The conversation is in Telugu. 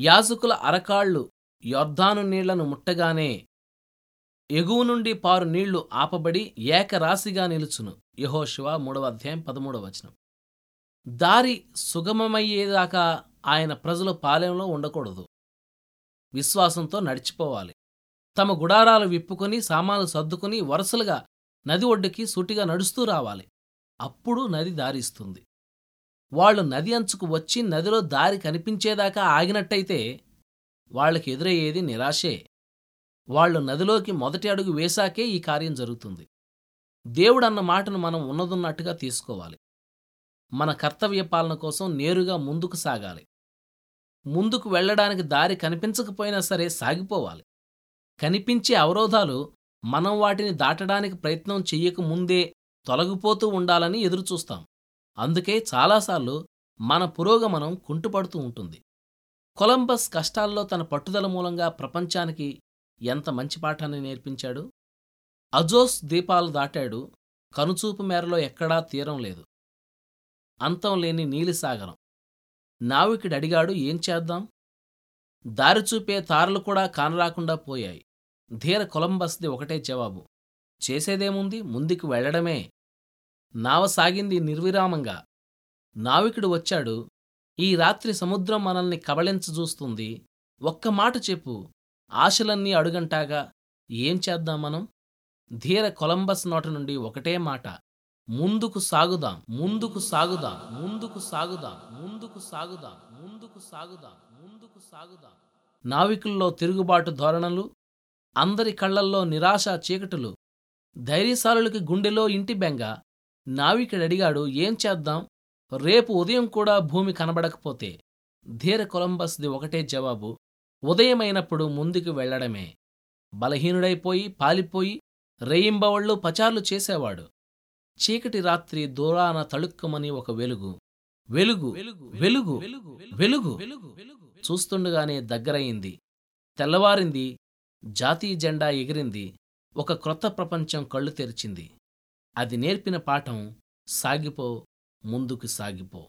యాజకుల అరకాళ్ళు యొర్ధాను నీళ్ళను ముట్టగానే ఎగువ నుండి పారు నీళ్ళు ఆపబడి ఏకరాశిగా నిలుచును. యహోశివ మూడవ అధ్యాయం పదమూడవ వచనం. దారి సుగమమయ్యేదాకా ఆయన ప్రజలు పాలెంలో ఉండకూడదు. విశ్వాసంతో నడిచిపోవాలి. తమ గుడారాలు విప్పుకొని సామాన్లు సర్దుకుని వరుసలుగా నది ఒడ్డుకి సూటిగా నడుస్తూ రావాలి. అప్పుడు నది దారిస్తుంది. వాళ్ళు నది అంచుకు వచ్చి నదిలో దారి కనిపించేదాకా ఆగినట్టయితే వాళ్ళకి ఎదురయ్యేది నిరాశే. వాళ్ళు నదిలోకి మొదటి అడుగు వేశాకే ఈ కార్యం జరుగుతుంది. దేవుడన్న మాటను మనం ఉన్నదున్నట్టుగా తీసుకోవాలి. మన కర్తవ్య పాలన కోసం నేరుగా ముందుకు సాగాలి. ముందుకు వెళ్ళడానికి దారి కనిపించకపోయినా సరే సాగిపోవాలి. కనిపించే అవరోధాలు మనం వాటిని దాటడానికి ప్రయత్నం చెయ్యకముందే తొలగిపోతూ ఉండాలని ఎదురుచూస్తాం. అందుకే చాలాసార్లు మన పురోగమనం కుంటుపడుతూ ఉంటుంది. కొలంబస్ కష్టాల్లో తన పట్టుదల మూలంగా ప్రపంచానికి ఎంత మంచి పాఠాన్ని నేర్పించాడు? అజోస్ దీపాలు దాటాడు కనుచూపు మేరలో ఎక్కడా తీరం లేదు. అంతం లేని నీలిసాగరం నావికుడు అడిగాడు ఏం చేద్దాం? దారి చూపే తారలు కూడా కానరాకుండా పోయాయి. ధీర కొలంబస్ది ఒకటే జవాబు. చేసేదేముంది? ముందుకు వెళ్ళడమే నావ సాగింది నిర్విరామంగా. నావికుడు వచ్చాడు. ఈ రాత్రి సముద్రం మనల్ని కబళించజూస్తుంది. ఒక్క మాట చెప్పు. ఆశలన్నీ అడుగంటాగా ఏం చేద్దాం మనం? ధీర కొలంబస్ నోట నుండి ఒకటే మాట. ముందుకు సాగుదాం. ముందుకు సాగుదాం. ముందుకు సాగుదాం. ముందుకు సాగుదాం. ముందుకు సాగుదాం. ముందుకు సాగుదాం. నావికుల్లో తిరుగుబాటు ధోరణలు. అందరి కళ్ళల్లో నిరాశ చీకటులు. ధైర్యశాలులకి గుండెలో ఇంటి బెంగ. నావికుడడిగాడు ఏం చేద్దాం? రేపు ఉదయం కూడా భూమి కనబడకపోతే ధీర కొలంబస్ది ఒకటే జవాబు ఉదయమైనప్పుడు ముందుకు వెళ్ళడమే బలహీనుడైపోయి పాలిపోయి రేయింబవళ్ళు పచార్లు చేసేవాడు. చీకటి రాత్రి దూరాన తళుక్కుమని ఒక వెలుగు వెలుగు వెలుగు వెలుగు చూస్తుండగానే దగ్గరయింది తెల్లవారింది జాతీయ జెండా ఎగిరింది ఒక క్రొత్త ప్రపంచం కళ్ళు తెరిచింది. అది నేర్పిన పాఠం సాగిపో ముందుకు సాగిపో.